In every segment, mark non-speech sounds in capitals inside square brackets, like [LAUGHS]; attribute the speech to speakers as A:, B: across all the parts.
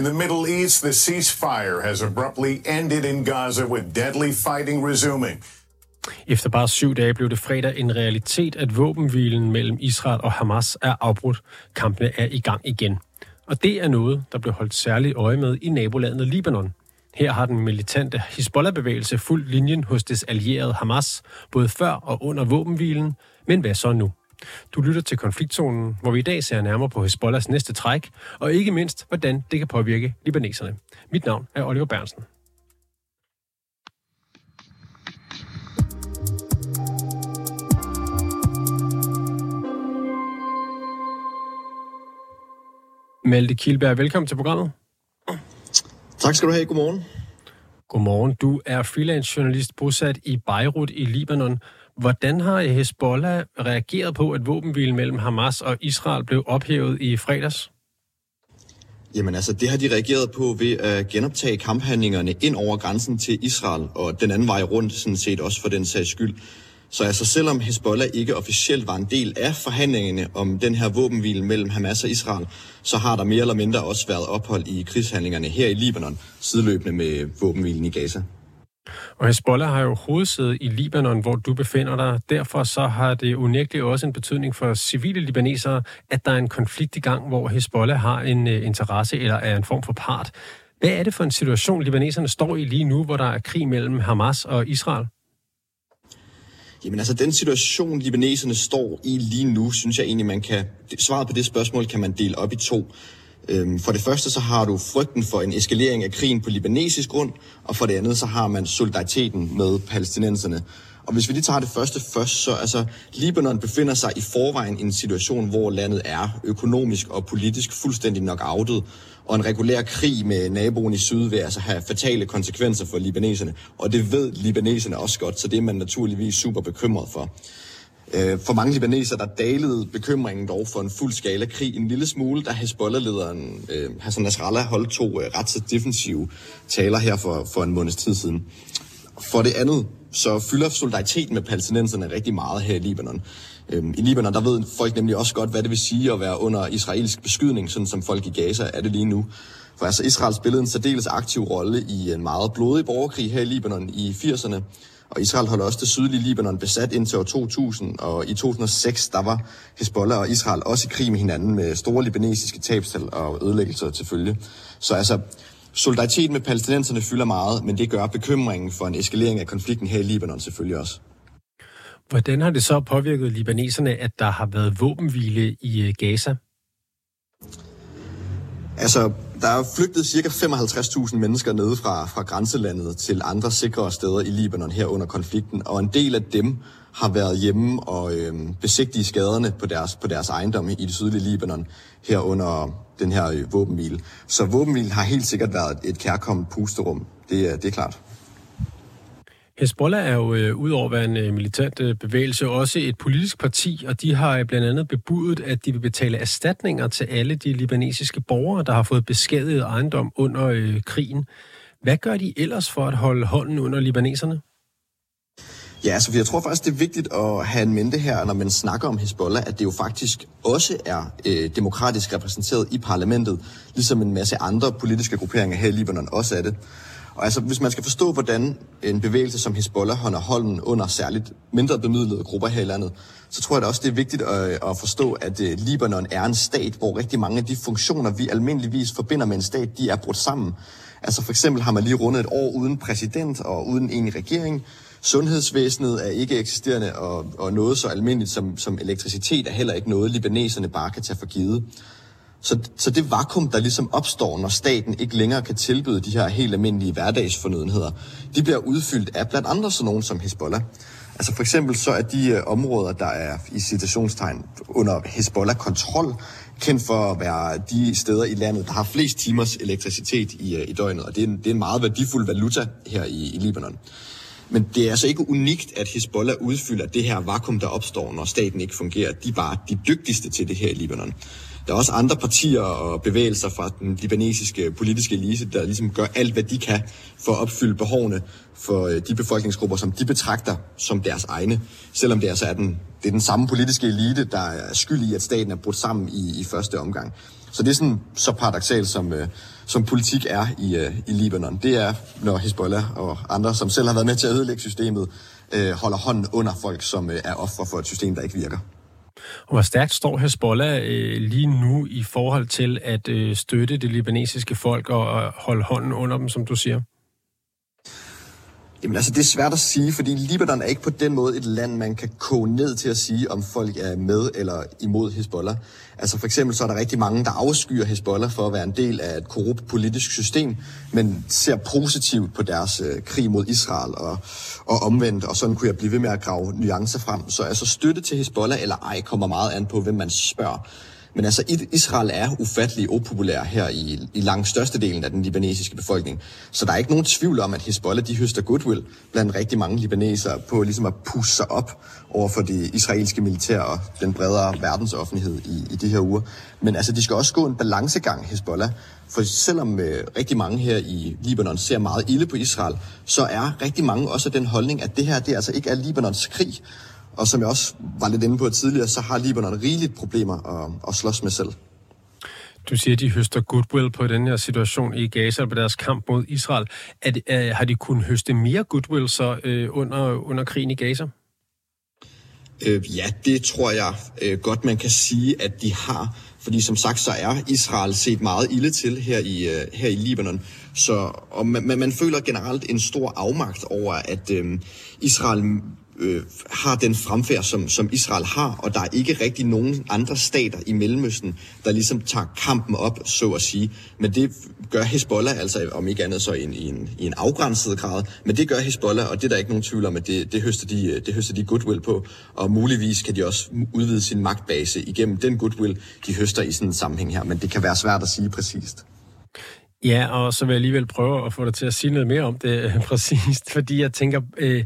A: In the Middle East, the ceasefire has abruptly ended in Gaza with deadly fighting resuming.
B: Efter bare syv dage blev det fredag en realitet, at våbenhvilen mellem Israel og Hamas er afbrudt. Kampene er i gang igen. Og det er noget, der blev holdt særligt øje med i nabolandet Libanon. Her har den militante Hezbollah-bevægelse fuldt linjen hos des allierede Hamas, både før og under våbenhvilen. Men hvad så nu? Du lytter til konfliktzonen, hvor vi i dag ser nærmere på Hezbollahs næste træk, og ikke mindst, hvordan det kan påvirke libaneserne. Mit navn er Oliver Bernsen. Malte Kielberg, velkommen til programmet.
C: Tak skal du have. Godmorgen.
B: Godmorgen. Du er freelance journalist bosat i Beirut i Libanon. Hvordan har Hezbollah reageret på, at våbenhvilen mellem Hamas og Israel blev ophævet i fredags?
C: Jamen altså, det har de reageret på ved at genoptage kamphandlingerne ind over grænsen til Israel, og den anden vej rundt sådan set også for den sags skyld. Så altså, selvom Hezbollah ikke officielt var en del af forhandlingerne om den her våbenhvile mellem Hamas og Israel, så har der mere eller mindre også været ophold i krigshandlingerne her i Libanon, sideløbende med våbenhvilen i Gaza.
B: Og Hezbollah har jo hovedsæde i Libanon, hvor du befinder dig. Derfor så har det unægteligt også en betydning for civile libanesere, at der er en konflikt i gang, hvor Hezbollah har en uh, interesse eller er en form for part. Hvad er det for en situation, libaneserne står i lige nu, hvor der er krig mellem Hamas og Israel?
C: Jamen altså, den situation, libaneserne står i lige nu, synes jeg egentlig, man kan... Svaret på det spørgsmål kan man dele op i to. Øhm, for det første så har du frygten for en eskalering af krigen på libanesisk grund, og for det andet så har man solidariteten med palæstinenserne. Og hvis vi lige tager det første først, så altså, Libanon befinder sig i forvejen i en situation, hvor landet er økonomisk og politisk fuldstændig nok outet, og en regulær krig med naboen i syd vil altså have fatale konsekvenser for libaneserne. Og det ved libaneserne også godt, så det er man naturligvis super bekymret for. Øh, for mange libaneser, der dalede bekymringen dog for en fuld skala krig en lille smule, da Hezbollah-lederen øh, Hassan Nasrallah holdt to øh, ret så defensive taler her for, for en måneds tid siden. For det andet, så fylder solidariteten med palæstinenserne rigtig meget her i Libanon. Øhm, I Libanon, der ved folk nemlig også godt, hvad det vil sige at være under israelsk beskydning, sådan som folk i Gaza er det lige nu. For altså Israel spillede en særdeles aktiv rolle i en meget blodig borgerkrig her i Libanon i 80'erne. Og Israel holdt også det sydlige Libanon besat indtil år 2000, og i 2006, der var Hezbollah og Israel også i krig med hinanden med store libanesiske tabstal og ødelæggelser til følge. Så altså, solidaritet med palæstinenserne fylder meget, men det gør bekymringen for en eskalering af konflikten her i Libanon selvfølgelig også.
B: Hvordan har det så påvirket libaneserne, at der har været våbenhvile i øh, Gaza?
C: Altså, der er flygtet ca. 55.000 mennesker nede fra, fra grænselandet til andre sikre steder i Libanon her under konflikten, og en del af dem har været hjemme og øh, besigtige skaderne på deres, på deres ejendomme i det sydlige Libanon her under den her øh, våbenhvile. Så våbenhvile har helt sikkert været et kærkommet pusterum. Det, det er klart.
B: Hezbollah er jo øh, udover at være en øh, militant øh, bevægelse også et politisk parti, og de har øh, blandt andet bebudet, at de vil betale erstatninger til alle de libanesiske borgere, der har fået beskadiget ejendom under øh, krigen. Hvad gør de ellers for at holde hånden under libaneserne?
C: Ja, altså jeg tror faktisk, det er vigtigt at have en mente her, når man snakker om Hezbollah, at det jo faktisk også er øh, demokratisk repræsenteret i parlamentet, ligesom en masse andre politiske grupperinger her i Libanon også er det. Og altså, hvis man skal forstå, hvordan en bevægelse som Hezbollah holder holden under særligt mindre bemidlede grupper her i landet, så tror jeg da også, det er vigtigt at, at forstå, at øh, Libanon er en stat, hvor rigtig mange af de funktioner, vi almindeligvis forbinder med en stat, de er brudt sammen. Altså for eksempel har man lige rundet et år uden præsident og uden en regering. Sundhedsvæsenet er ikke eksisterende, og, og noget så almindeligt som, som elektricitet er heller ikke noget, libaneserne bare kan tage for givet. Så, så det vakuum, der ligesom opstår, når staten ikke længere kan tilbyde de her helt almindelige hverdagsfornødenheder, de bliver udfyldt af blandt andre sådan nogen som Hezbollah. Altså for eksempel så er de øh, områder, der er i citationstegn under Hezbollah-kontrol, kendt for at være de steder i landet, der har flest timers elektricitet i, øh, i døgnet, og det er, en, det er en meget værdifuld valuta her i, i Libanon. Men det er altså ikke unikt, at Hezbollah udfylder det her vakuum, der opstår, når staten ikke fungerer. De er bare de dygtigste til det her i Libanon. Der er også andre partier og bevægelser fra den libanesiske politiske elite, der ligesom gør alt, hvad de kan for at opfylde behovene for øh, de befolkningsgrupper, som de betragter som deres egne. Selvom det altså er den, det er den samme politiske elite, der er skyld i, at staten er brudt sammen i, i første omgang. Så det er sådan så paradoxalt, som, øh, som politik er i, øh, i Libanon. Det er, når Hezbollah og andre, som selv har været med til at ødelægge systemet, øh, holder hånden under folk, som øh, er ofre for et system, der ikke virker.
B: Og hvor stærkt står Hezbollah øh, lige nu i forhold til at øh, støtte det libanesiske folk og, og holde hånden under dem, som du siger?
C: Jamen altså, det er svært at sige, fordi Libanon er ikke på den måde et land, man kan koge ned til at sige, om folk er med eller imod Hezbollah. Altså for eksempel så er der rigtig mange, der afskyer Hezbollah for at være en del af et korrupt politisk system, men ser positivt på deres øh, krig mod Israel og, og omvendt, og sådan kunne jeg blive ved med at grave nuancer frem. Så altså støtte til Hezbollah eller ej kommer meget an på, hvem man spørger. Men altså, Israel er ufattelig upopulær her i, i langt størstedelen af den libanesiske befolkning. Så der er ikke nogen tvivl om, at Hezbollah de høster goodwill blandt rigtig mange libanesere på ligesom at pusse sig op over for det israelske militær og den bredere verdensoffentlighed i, i de her uger. Men altså, de skal også gå en balancegang, Hezbollah. For selvom øh, rigtig mange her i Libanon ser meget ilde på Israel, så er rigtig mange også den holdning, at det her det altså ikke er Libanons krig, og som jeg også var lidt inde på tidligere, så har Libanon rigeligt problemer at, at slås med selv.
B: Du siger, at de høster goodwill på den her situation i Gaza på deres kamp mod Israel. Det, er, har de kunnet høste mere goodwill så øh, under, under krigen i Gaza?
C: Øh, ja, det tror jeg øh, godt, man kan sige, at de har. Fordi som sagt, så er Israel set meget ille til her i, øh, her i Libanon. Så og man, man føler generelt en stor afmagt over, at øh, Israel øh, har den fremfærd, som, som Israel har, og der er ikke rigtig nogen andre stater i Mellemøsten, der ligesom tager kampen op, så at sige. Men det gør Hezbollah, altså om ikke andet så i en, i en, i en afgrænset grad, men det gør Hezbollah, og det er der ikke nogen tvivl om, at det, det, høster de, øh, det høster de goodwill på, og muligvis kan de også udvide sin magtbase igennem den goodwill, de høster i sådan en sammenhæng her, men det kan være svært at sige præcist.
B: Ja, og så vil jeg alligevel prøve at få dig til at sige noget mere om det øh, [LAUGHS] præcist, fordi jeg tænker, øh,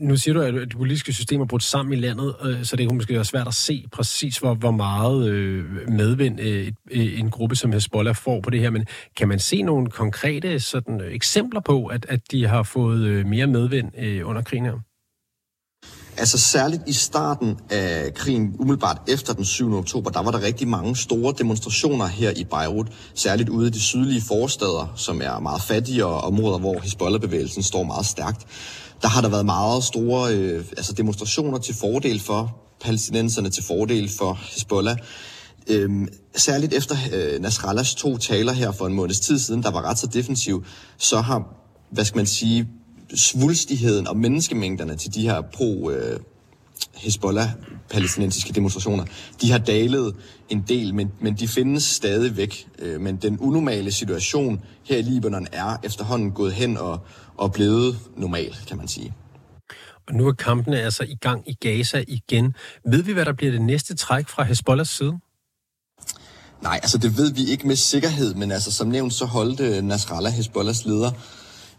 B: nu siger du, at det politiske system er brudt sammen i landet, øh, så det kan måske være svært at se præcis, hvor, hvor meget øh, medvind øh, øh, en gruppe som Hezbollah får på det her. Men kan man se nogle konkrete sådan, øh, eksempler på, at, at de har fået øh, mere medvind under krigen her?
C: Altså særligt i starten af krigen, umiddelbart efter den 7. oktober, der var der rigtig mange store demonstrationer her i Beirut, særligt ude i de sydlige forstader, som er meget fattige og områder, hvor Hezbollah-bevægelsen står meget stærkt der har der været meget store øh, altså demonstrationer til fordel for palæstinenserne, til fordel for Hezbollah. Øhm, særligt efter øh, Nasrallahs to taler her for en måneds tid siden, der var ret så defensiv, så har, hvad skal man sige, svulstigheden og menneskemængderne til de her pro øh, Hezbollah-palæstinensiske demonstrationer, de har dalet en del, men, men de findes stadigvæk. Øh, men den unormale situation her i Libanon er efterhånden gået hen og, og blevet normal, kan man sige.
B: Og nu er kampene altså i gang i Gaza igen. Ved vi, hvad der bliver det næste træk fra Hezbollahs side?
C: Nej, altså det ved vi ikke med sikkerhed, men altså som nævnt, så holdte Nasrallah, Hezbollahs leder,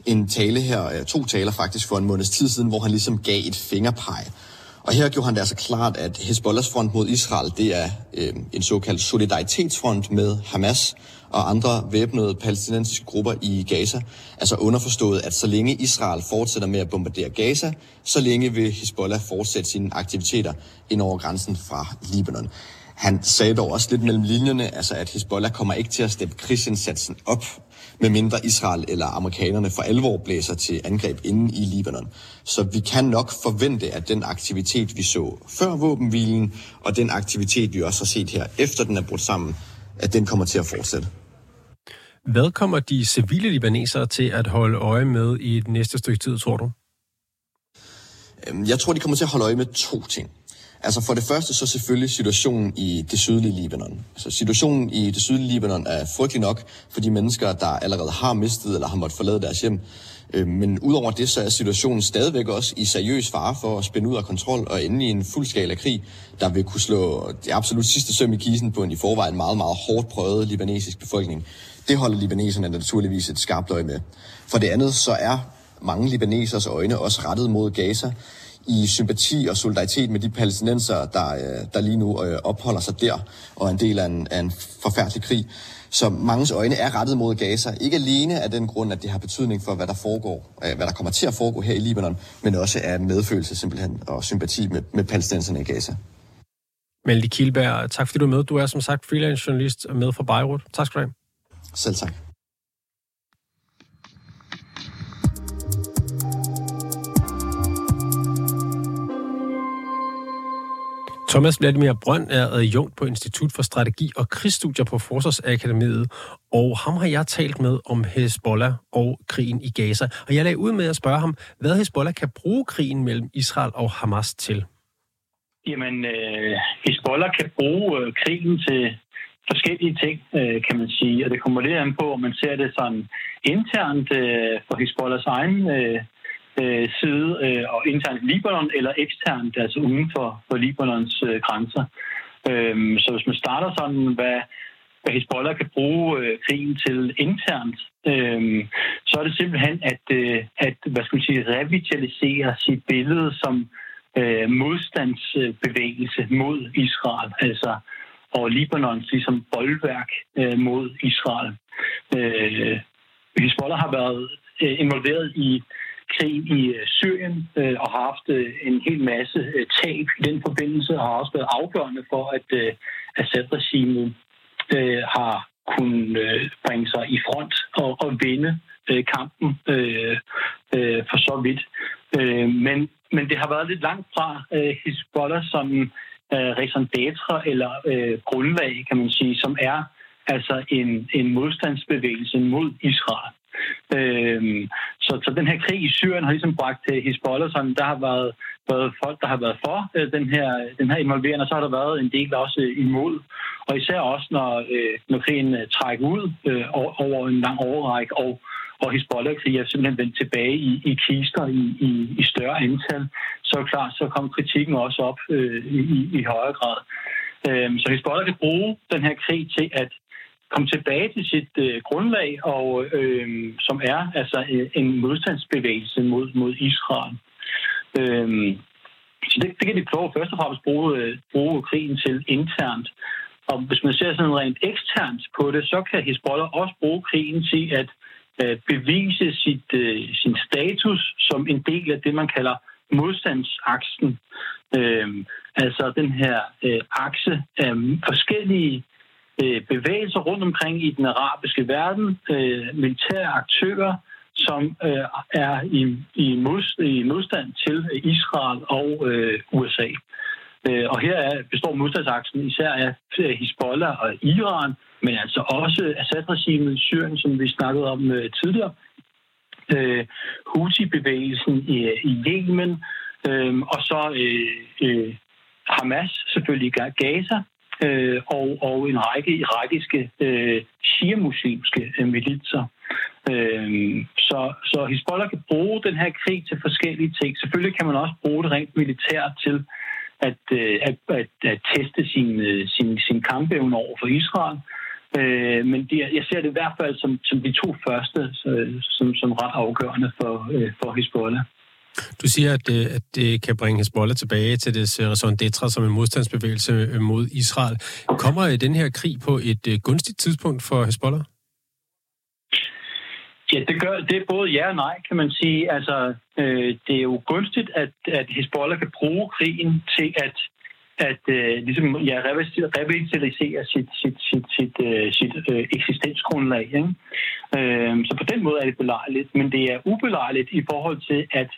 C: en tale her, to taler faktisk for en måneds tid siden, hvor han ligesom gav et fingerpeg. Og her gjorde han det altså klart, at Hezbollahs front mod Israel, det er øh, en såkaldt solidaritetsfront med Hamas, og andre væbnede palæstinensiske grupper i Gaza. Altså underforstået, at så længe Israel fortsætter med at bombardere Gaza, så længe vil Hezbollah fortsætte sine aktiviteter ind over grænsen fra Libanon. Han sagde dog også lidt mellem linjerne, altså at Hezbollah kommer ikke til at steppe krigsindsatsen op, medmindre Israel eller amerikanerne for alvor blæser til angreb inde i Libanon. Så vi kan nok forvente, at den aktivitet, vi så før våbenhvilen, og den aktivitet, vi også har set her efter den er brudt sammen, at den kommer til at fortsætte.
B: Hvad kommer de civile libanesere til at holde øje med i det næste stykke tid, tror du?
C: Øhm, jeg tror, de kommer til at holde øje med to ting. Altså for det første så selvfølgelig situationen i det sydlige Libanon. Altså situationen i det sydlige Libanon er frygtelig nok for de mennesker, der allerede har mistet eller har måttet forlade deres hjem. Øh, men udover det, så er situationen stadigvæk også i seriøs fare for at spænde ud af kontrol og ende i en fuldskala krig, der vil kunne slå det absolut sidste søm i kisen på en i forvejen meget, meget hårdt prøvet libanesisk befolkning. Det holder libaneserne naturligvis et skarpt øje med. For det andet, så er mange libanesers øjne også rettet mod Gaza i sympati og solidaritet med de palæstinenser, der, øh, der lige nu øh, opholder sig der og er en del af en, af en forfærdelig krig. Så mangens øjne er rettet mod Gaza. Ikke alene af den grund, at det har betydning for, hvad der foregår, øh, hvad der kommer til at foregå her i Libanon, men også af medfølelse simpelthen og sympati med, med palæstinenserne i Gaza.
B: Malte Kielberg, tak fordi du er med. Du er som sagt freelance journalist med fra Beirut. Tak skal du have.
C: Selv tak.
B: Thomas Vladimir Brønd er adjunkt på Institut for Strategi og Krigsstudier på Forsvarsakademiet, og ham har jeg talt med om Hezbollah og krigen i Gaza. Og jeg lagde ud med at spørge ham, hvad Hezbollah kan bruge krigen mellem Israel og Hamas til.
D: Jamen, øh, Hezbollah kan bruge øh, krigen til forskellige ting, øh, kan man sige. Og det kommer lidt an på, om man ser det sådan internt øh, for Hezbollahs egen øh, øh, side øh, og internt i Libanon, eller eksternt, altså uden for, for Libanons øh, grænser. Øh, så hvis man starter sådan, hvad, hvad Hezbollah kan bruge øh, krigen til internt, øh, så er det simpelthen at, øh, at hvad skal man sige, revitalisere sit billede som øh, modstandsbevægelse mod Israel, altså og Libanons ligesom boldværk øh, mod Israel. Øh, Hezbollah har været øh, involveret i krig i øh, Syrien øh, og har haft øh, en hel masse tab i den forbindelse, og har også været afgørende for, at Assad-regimet har kunnet bringe sig i front og, og vinde kampen for så vidt. Men, men det har været lidt langt fra Hezbollah som raison d'etre eller grundlag, kan man sige, som er altså en, en modstandsbevægelse mod Israel. Øhm, så, så den her krig i Syrien har ligesom bragt til Hezbollah, sådan, der har været, været folk, der har været for øh, den, her, den her involvering, og så har der været en del også øh, imod. Og især også, når, øh, når krigen øh, trækker ud øh, over en lang overrække, og, og Hezbollah-krig er simpelthen vendt tilbage i, i kister i, i, i større antal, så er klart, så kom kritikken også op øh, i, i højere grad. Øh, så Hezbollah kan bruge den her krig til at komme tilbage til sit øh, grundlag, og øh, som er altså øh, en modstandsbevægelse mod, mod Israel. Øh, så det, det kan de prøve først og fremmest bruge, øh, bruge krigen til internt. Og hvis man ser sådan rent eksternt på det, så kan Hezbollah også bruge krigen til at øh, bevise sit, øh, sin status som en del af det, man kalder modstandsaksen. Øh, altså den her øh, akse af forskellige øh, bevægelser rundt omkring i den arabiske verden, øh, militære aktører, som øh, er i, i, mod, i modstand til Israel og øh, USA. Øh, og her er, består modstandsaksen især af øh, Hezbollah og Iran, men altså også Assad-regimet i Syrien, som vi snakkede om øh, tidligere. Øh, Houthi-bevægelsen i, i Yemen, øh, og så øh, øh, Hamas, selvfølgelig i Gaza, øh, og, og en række irakiske øh, shia-muslimske øh, militser. Øh, så, så Hezbollah kan bruge den her krig til forskellige ting. Selvfølgelig kan man også bruge det rent militært til at, øh, at, at, at teste sin, øh, sin, sin kampevne over for Israel. Øh, men de, jeg ser det i hvert fald som, som de to første øh, som, som ret afgørende for, øh, for Hezbollah.
B: Du siger, at det, at det kan bringe Hezbollah tilbage til det øh, raison d'etre som en modstandsbevægelse øh, mod Israel. Kommer øh, den her krig på et gunstigt tidspunkt for Hezbollah?
D: Ja, det, gør, det er både ja og nej, kan man sige. Altså, øh, det er jo gunstigt, at, at Hezbollah kan bruge krigen til at at øh, ligesom, ja, revitalisere sit, sit, sit, sit, øh, sit øh, eksistensgrundlag. Ikke? Øh, så på den måde er det belejligt, men det er ubelejligt i forhold til, at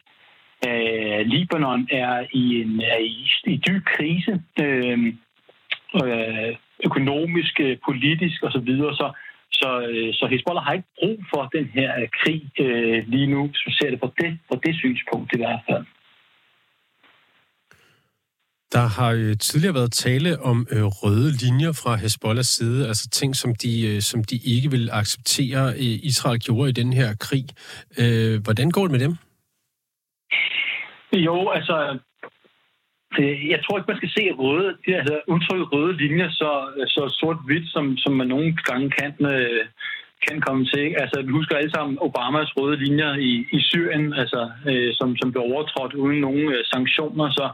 D: Øh, Libanon er i en er i, i dyb krise, øh, øh, økonomisk, øh, politisk osv., så, videre, så så, øh, så Hezbollah har ikke brug for den her øh, krig øh, lige nu, hvis man ser det på det, på det synspunkt i hvert fald.
B: Der har jo tidligere været tale om øh, røde linjer fra Hezbollahs side, altså ting, som de, øh, som de ikke vil acceptere, øh, Israel gjorde i den her krig. Øh, hvordan går det med dem?
D: Jo, altså, jeg tror ikke, man skal se røde, det hedder udtrykket røde linjer så, så sort-hvidt, som, som man nogle gange kan, øh, kan komme til. Altså, vi husker alle sammen Obamas røde linjer i, i Syrien, altså, øh, som, som blev overtrådt uden nogen øh, sanktioner. Så,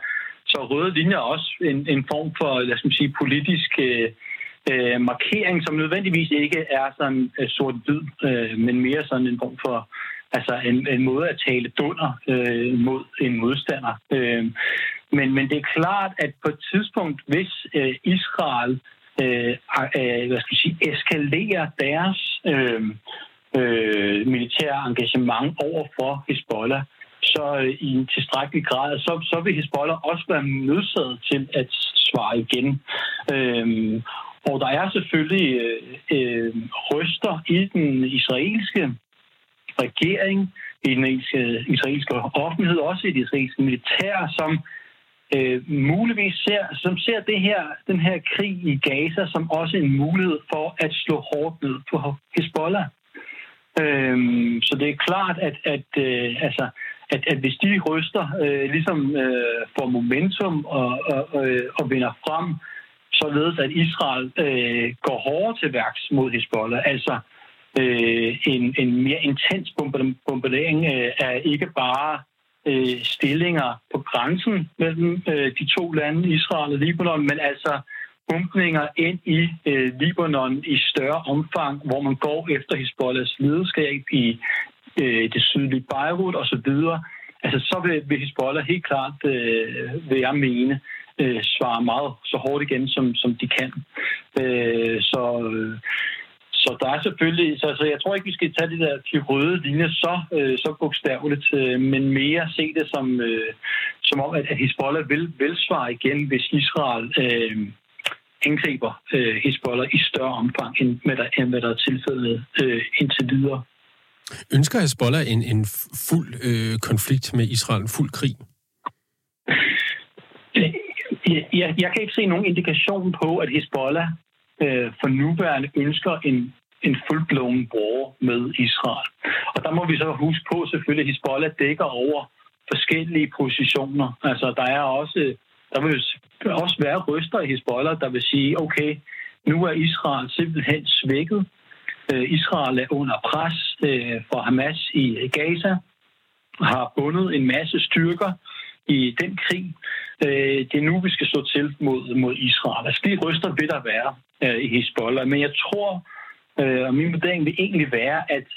D: så røde linjer er også en, en form for, lad os sige, politisk øh, øh, markering, som nødvendigvis ikke er sådan øh, sort-hvid, øh, men mere sådan en form for altså en, en måde at tale dunder øh, mod en modstander. Øh, Men, men det er klart, at på et tidspunkt, hvis øh, Israel øh, øh, hvad skal jeg sige, eskalerer deres øh, øh, militære engagement over for Hezbollah, så øh, i en tilstrækkelig grad, så, så vil Hezbollah også være nødsaget til at svare igen. Øh, og der er selvfølgelig øh, øh, røster i den israelske regering, i den israelske offentlighed, også i det israelske militær, som øh, muligvis ser, som ser det her, den her krig i Gaza som også en mulighed for at slå hårdt ned på Hezbollah. Øhm, så det er klart, at, at, øh, altså, at, at hvis de ryster øh, ligesom øh, får momentum og, og, og, øh, og vinder frem, således at Israel øh, går hårdere til værks mod Hezbollah, altså øh, en, en mere intens bombardering øh, er ikke bare øh, stillinger på grænsen mellem øh, de to lande, Israel og Libanon, men altså bumpninger ind i øh, Libanon i større omfang, hvor man går efter Hezbollahs lederskab i øh, det sydlige Beirut osv., altså så vil, vil Hezbollah helt klart, øh, vil jeg mene, øh, svare meget så hårdt igen, som, som de kan. Øh, så, øh, så der er selvfølgelig, så, så jeg tror ikke, vi skal tage de der de røde linjer så, øh, så bogstaveligt, øh, men mere se det som, øh, som om, at, at Hezbollah vil, vil svare igen, hvis Israel øh, angriber øh, Hezbollah i større omfang, end hvad der, end hvad der er tilfældet øh, indtil videre.
B: Ønsker Hezbollah en, en fuld øh, konflikt med Israel, en fuld krig?
D: Jeg, jeg kan ikke se nogen indikation på, at Hezbollah øh, for nuværende ønsker en, en fuldblown war med Israel. Og der må vi så huske på selvfølgelig, at Hezbollah dækker over forskellige positioner. Altså der er også, der vil også være røster i Hezbollah, der vil sige, okay, nu er Israel simpelthen svækket. Øh, Israel er under pres øh, for Hamas i Gaza, har bundet en masse styrker i den krig. Øh, det er nu, vi skal stå til mod, mod Israel. Altså, de ryster vil der være øh, i Hezbollah. Men jeg tror, øh, og min vurdering vil egentlig være, at,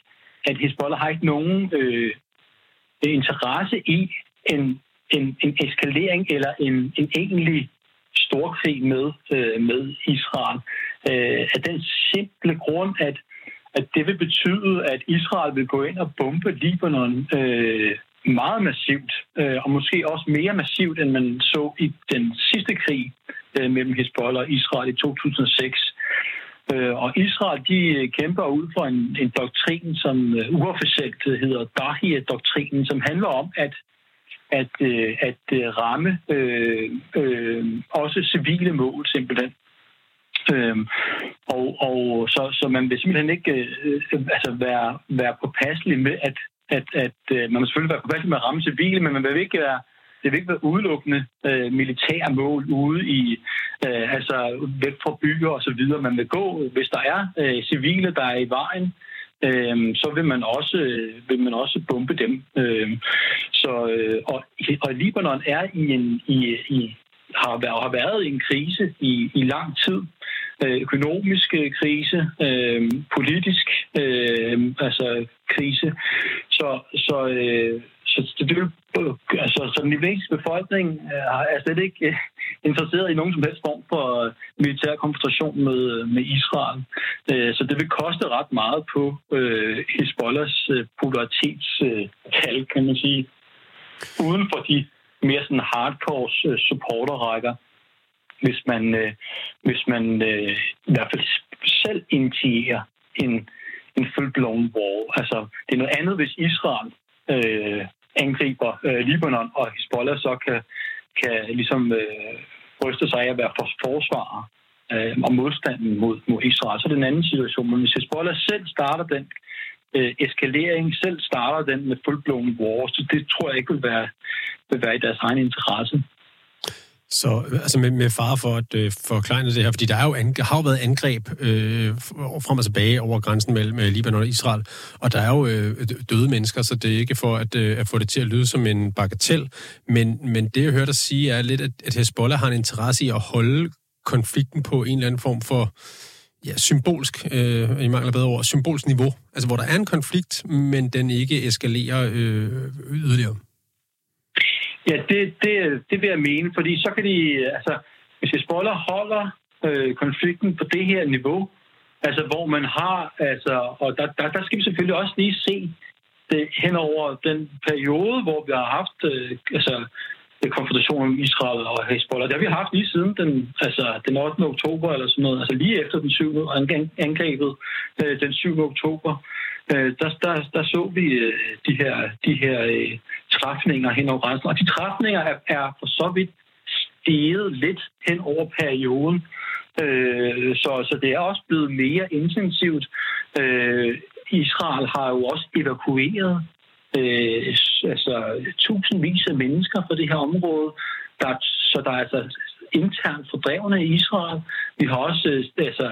D: at Hezbollah har ikke nogen øh, interesse i en, en, en eskalering eller en, en egentlig storkrig med, øh, med Israel. Øh, af den simple grund, at, at det vil betyde, at Israel vil gå ind og bombe Libanon øh, meget massivt, øh, og måske også mere massivt, end man så i den sidste krig Øh, mellem Hezbollah og Israel i 2006. Øh, og Israel de øh, kæmper ud for en, en doktrin, som øh, uofficielt hedder Dahia-doktrinen, som handler om at at, at ramme øh, øh, også civile mål simpelthen. Øh, og, og så, så man vil simpelthen ikke øh, altså være, være påpasselig med at at, at øh, man må selvfølgelig være påpasselig med at ramme civile, men man vil ikke være, det vil ikke være udelukkende øh, militære mål ude i, øh, altså væk fra byer og så videre. Man vil gå, hvis der er øh, civile, der er i vejen, øh, så vil man også øh, vil man også bombe dem. Øh, så øh, og, og Libanon er i en i, i har været, har været i en krise i, i lang tid. Øh, økonomisk øh, krise, øh, politisk øh, altså krise. Så, så, øh, så, så den libanesiske befolkning øh, er slet ikke øh, interesseret i nogen som helst form for øh, militær konfrontation med, med Israel. Så det vil koste ret meget på Hezbollahs popularitetstal, kan man sige. Uden for de mere sådan hardcore supporterrækker hvis man, øh, hvis man øh, i hvert fald selv initierer en, en full-blown war. Altså, det er noget andet, hvis Israel øh, angriber øh, Libanon, og Hezbollah så kan, kan ligesom øh, bryste sig af at være for forsvarer øh, og modstanden mod, mod Israel. Så er det en anden situation. Men hvis Hezbollah selv starter den øh, eskalering, selv starter den med full-blown war, så det tror jeg ikke vil være, vil være i deres egen interesse.
B: Så altså med, med far for at øh, forklare det her, fordi der er jo an, har jo været angreb øh, frem og tilbage over grænsen mellem øh, Libanon og Israel, og der er jo øh, døde mennesker, så det er ikke for at, øh, at få det til at lyde som en bagatel, men, men det jeg hørte dig sige er lidt, at, at Hezbollah har en interesse i at holde konflikten på en eller anden form for ja, symbolsk, øh, i mangler bedre ord, symbolsk niveau, altså hvor der er en konflikt, men den ikke eskalerer øh, yderligere.
D: Ja, det, det, det vil jeg mene, fordi så kan de, altså, hvis Hezbollah holder øh, konflikten på det her niveau, altså hvor man har, altså, og der, der, der skal vi selvfølgelig også lige se det hen over den periode, hvor vi har haft øh, altså, konfrontationen med Israel og Hezbollah. Det har vi haft lige siden den, altså, den 8. oktober eller sådan noget, altså lige efter den 7. angrebet øh, den 7. oktober. Øh, der, der, der så vi øh, de her, de her øh, træfninger hen over grænsen. Og de træfninger er, er for så vidt steget lidt hen over perioden. Øh, så, så det er også blevet mere intensivt. Øh, Israel har jo også evakueret øh, altså, tusindvis af mennesker fra det her område. Der, så der er altså internt fordrevne i Israel. Vi har også øh, altså,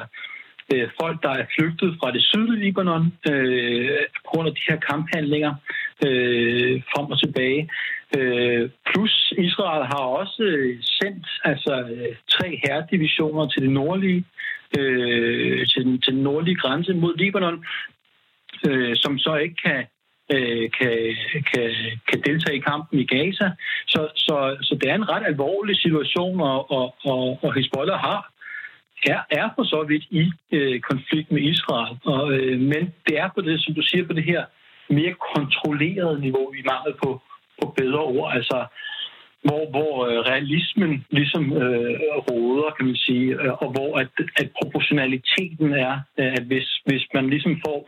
D: øh, folk, der er flygtet fra det sydlige Libanon øh, på grund af de her kamphandlinger øh, frem og tilbage. Øh, plus Israel har også øh, sendt altså, øh, tre herredivisioner til det nordlige, øh, til, den, til den nordlige grænse mod Libanon, øh, som så ikke kan øh, kan, kan, kan deltage i kampen i Gaza. Så, så, så det er en ret alvorlig situation, og, og, og, og Hezbollah har er, er for så vidt i øh, konflikt med Israel. Og, øh, men det er på det, som du siger, på det her mere kontrollerede niveau, vi mangler på, på bedre ord. Altså, hvor, hvor øh, realismen ligesom øh, råder, kan man sige, øh, og hvor at, at proportionaliteten er, øh, at hvis, hvis man ligesom får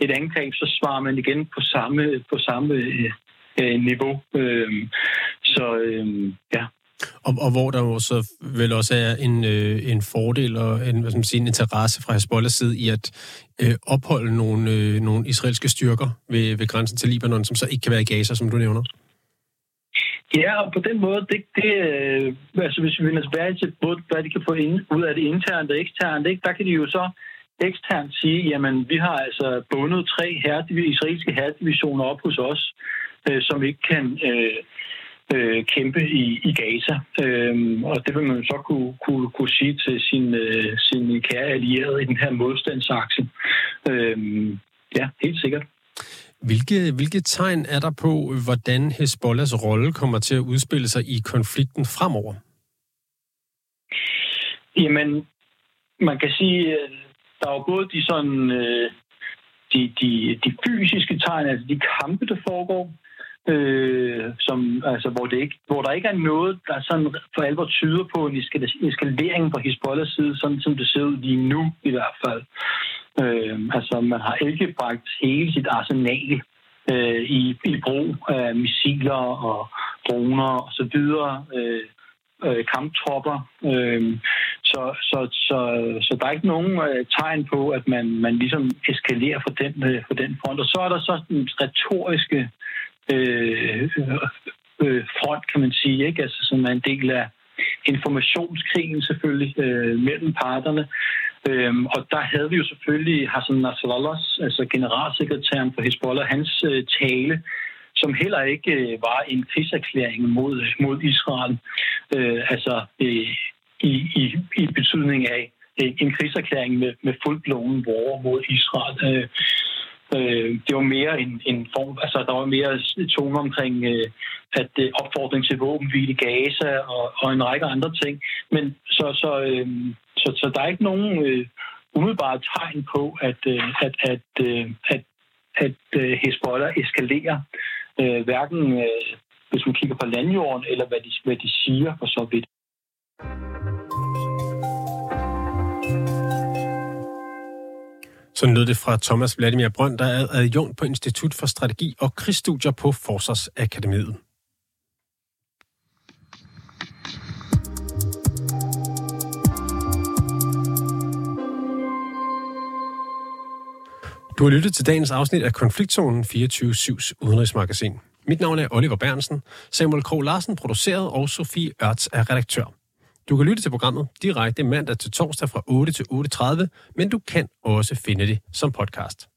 D: et angreb, så svarer man igen på samme, på samme øh, øh niveau. Øh, så øh, ja.
B: Og, og hvor der jo så vel også er en, øh, en fordel og en, hvad skal man sige, en interesse fra Hezbollahs side i at øh, opholde nogle, øh, nogle israelske styrker ved, ved grænsen til Libanon, som så ikke kan være i Gaza, som du nævner.
D: Ja, og på den måde, det, det, øh, altså hvis vi vender tilbage til både, hvad de kan få ind, ud af det internt og eksternt, ikke, der kan de jo så eksternt sige, jamen vi har altså bundet tre herre, israelske herredivisioner op hos os, øh, som ikke kan øh, øh, kæmpe i, i Gaza. Øh, og det vil man så kunne, kunne, kunne sige til sin, øh, sin kære allierede i den her modstandsakse. Øh, ja, helt sikkert.
B: Hvilke, hvilke tegn er der på, hvordan Hezbollahs rolle kommer til at udspille sig i konflikten fremover?
D: Jamen, man kan sige, der er jo både de sådan øh, de, de, de fysiske tegn, altså de kampe, der foregår, øh, som, altså, hvor, det ikke, hvor der ikke er noget, der sådan for alvor tyder på en eskalering fra Hezbollahs side, sådan som det ser ud lige nu i hvert fald. Øh, altså, man har ikke bragt hele sit arsenal øh, i, i brug af missiler og droner og så videre, øh, øh, kamptropper. Øh, så, så, så, så der er ikke nogen øh, tegn på, at man, man ligesom eskalerer for den, øh, for den front. Og så er der så den retoriske øh, øh, front, kan man sige, ikke? Altså, som er en del af informationskrigen selvfølgelig øh, mellem parterne. Øhm, og der havde vi jo selvfølgelig Hassan Nasrallah, altså generalsekretæren for Hezbollah, hans øh, tale, som heller ikke øh, var en krigserklæring mod, mod Israel. Øh, altså øh, i, i, i betydning af øh, en krigserklæring med, med fuldblåen war mod Israel. Øh, øh, det var mere en, en form, altså der var mere tone omkring øh, at øh, opfordring til våbenhvile i Gaza og, og en række andre ting. Men så, så, øh, så, så der er ikke nogen øh, umiddelbare tegn på, at, øh, at, at, øh, at, at øh, Hezbollah eskalerer, øh, hverken øh, hvis man kigger på landjorden, eller hvad de, hvad de siger for så vidt.
B: Sådan lød det fra Thomas Vladimir Brønd, der er adjunkt på Institut for Strategi og Krigsstudier på Forsvarsakademiet. Du har lyttet til dagens afsnit af Konfliktzonen 24-7's udenrigsmagasin. Mit navn er Oliver Bernsen, Samuel Krog Larsen produceret og Sofie Ørts er redaktør. Du kan lytte til programmet direkte mandag til torsdag fra 8 til 8.30, men du kan også finde det som podcast.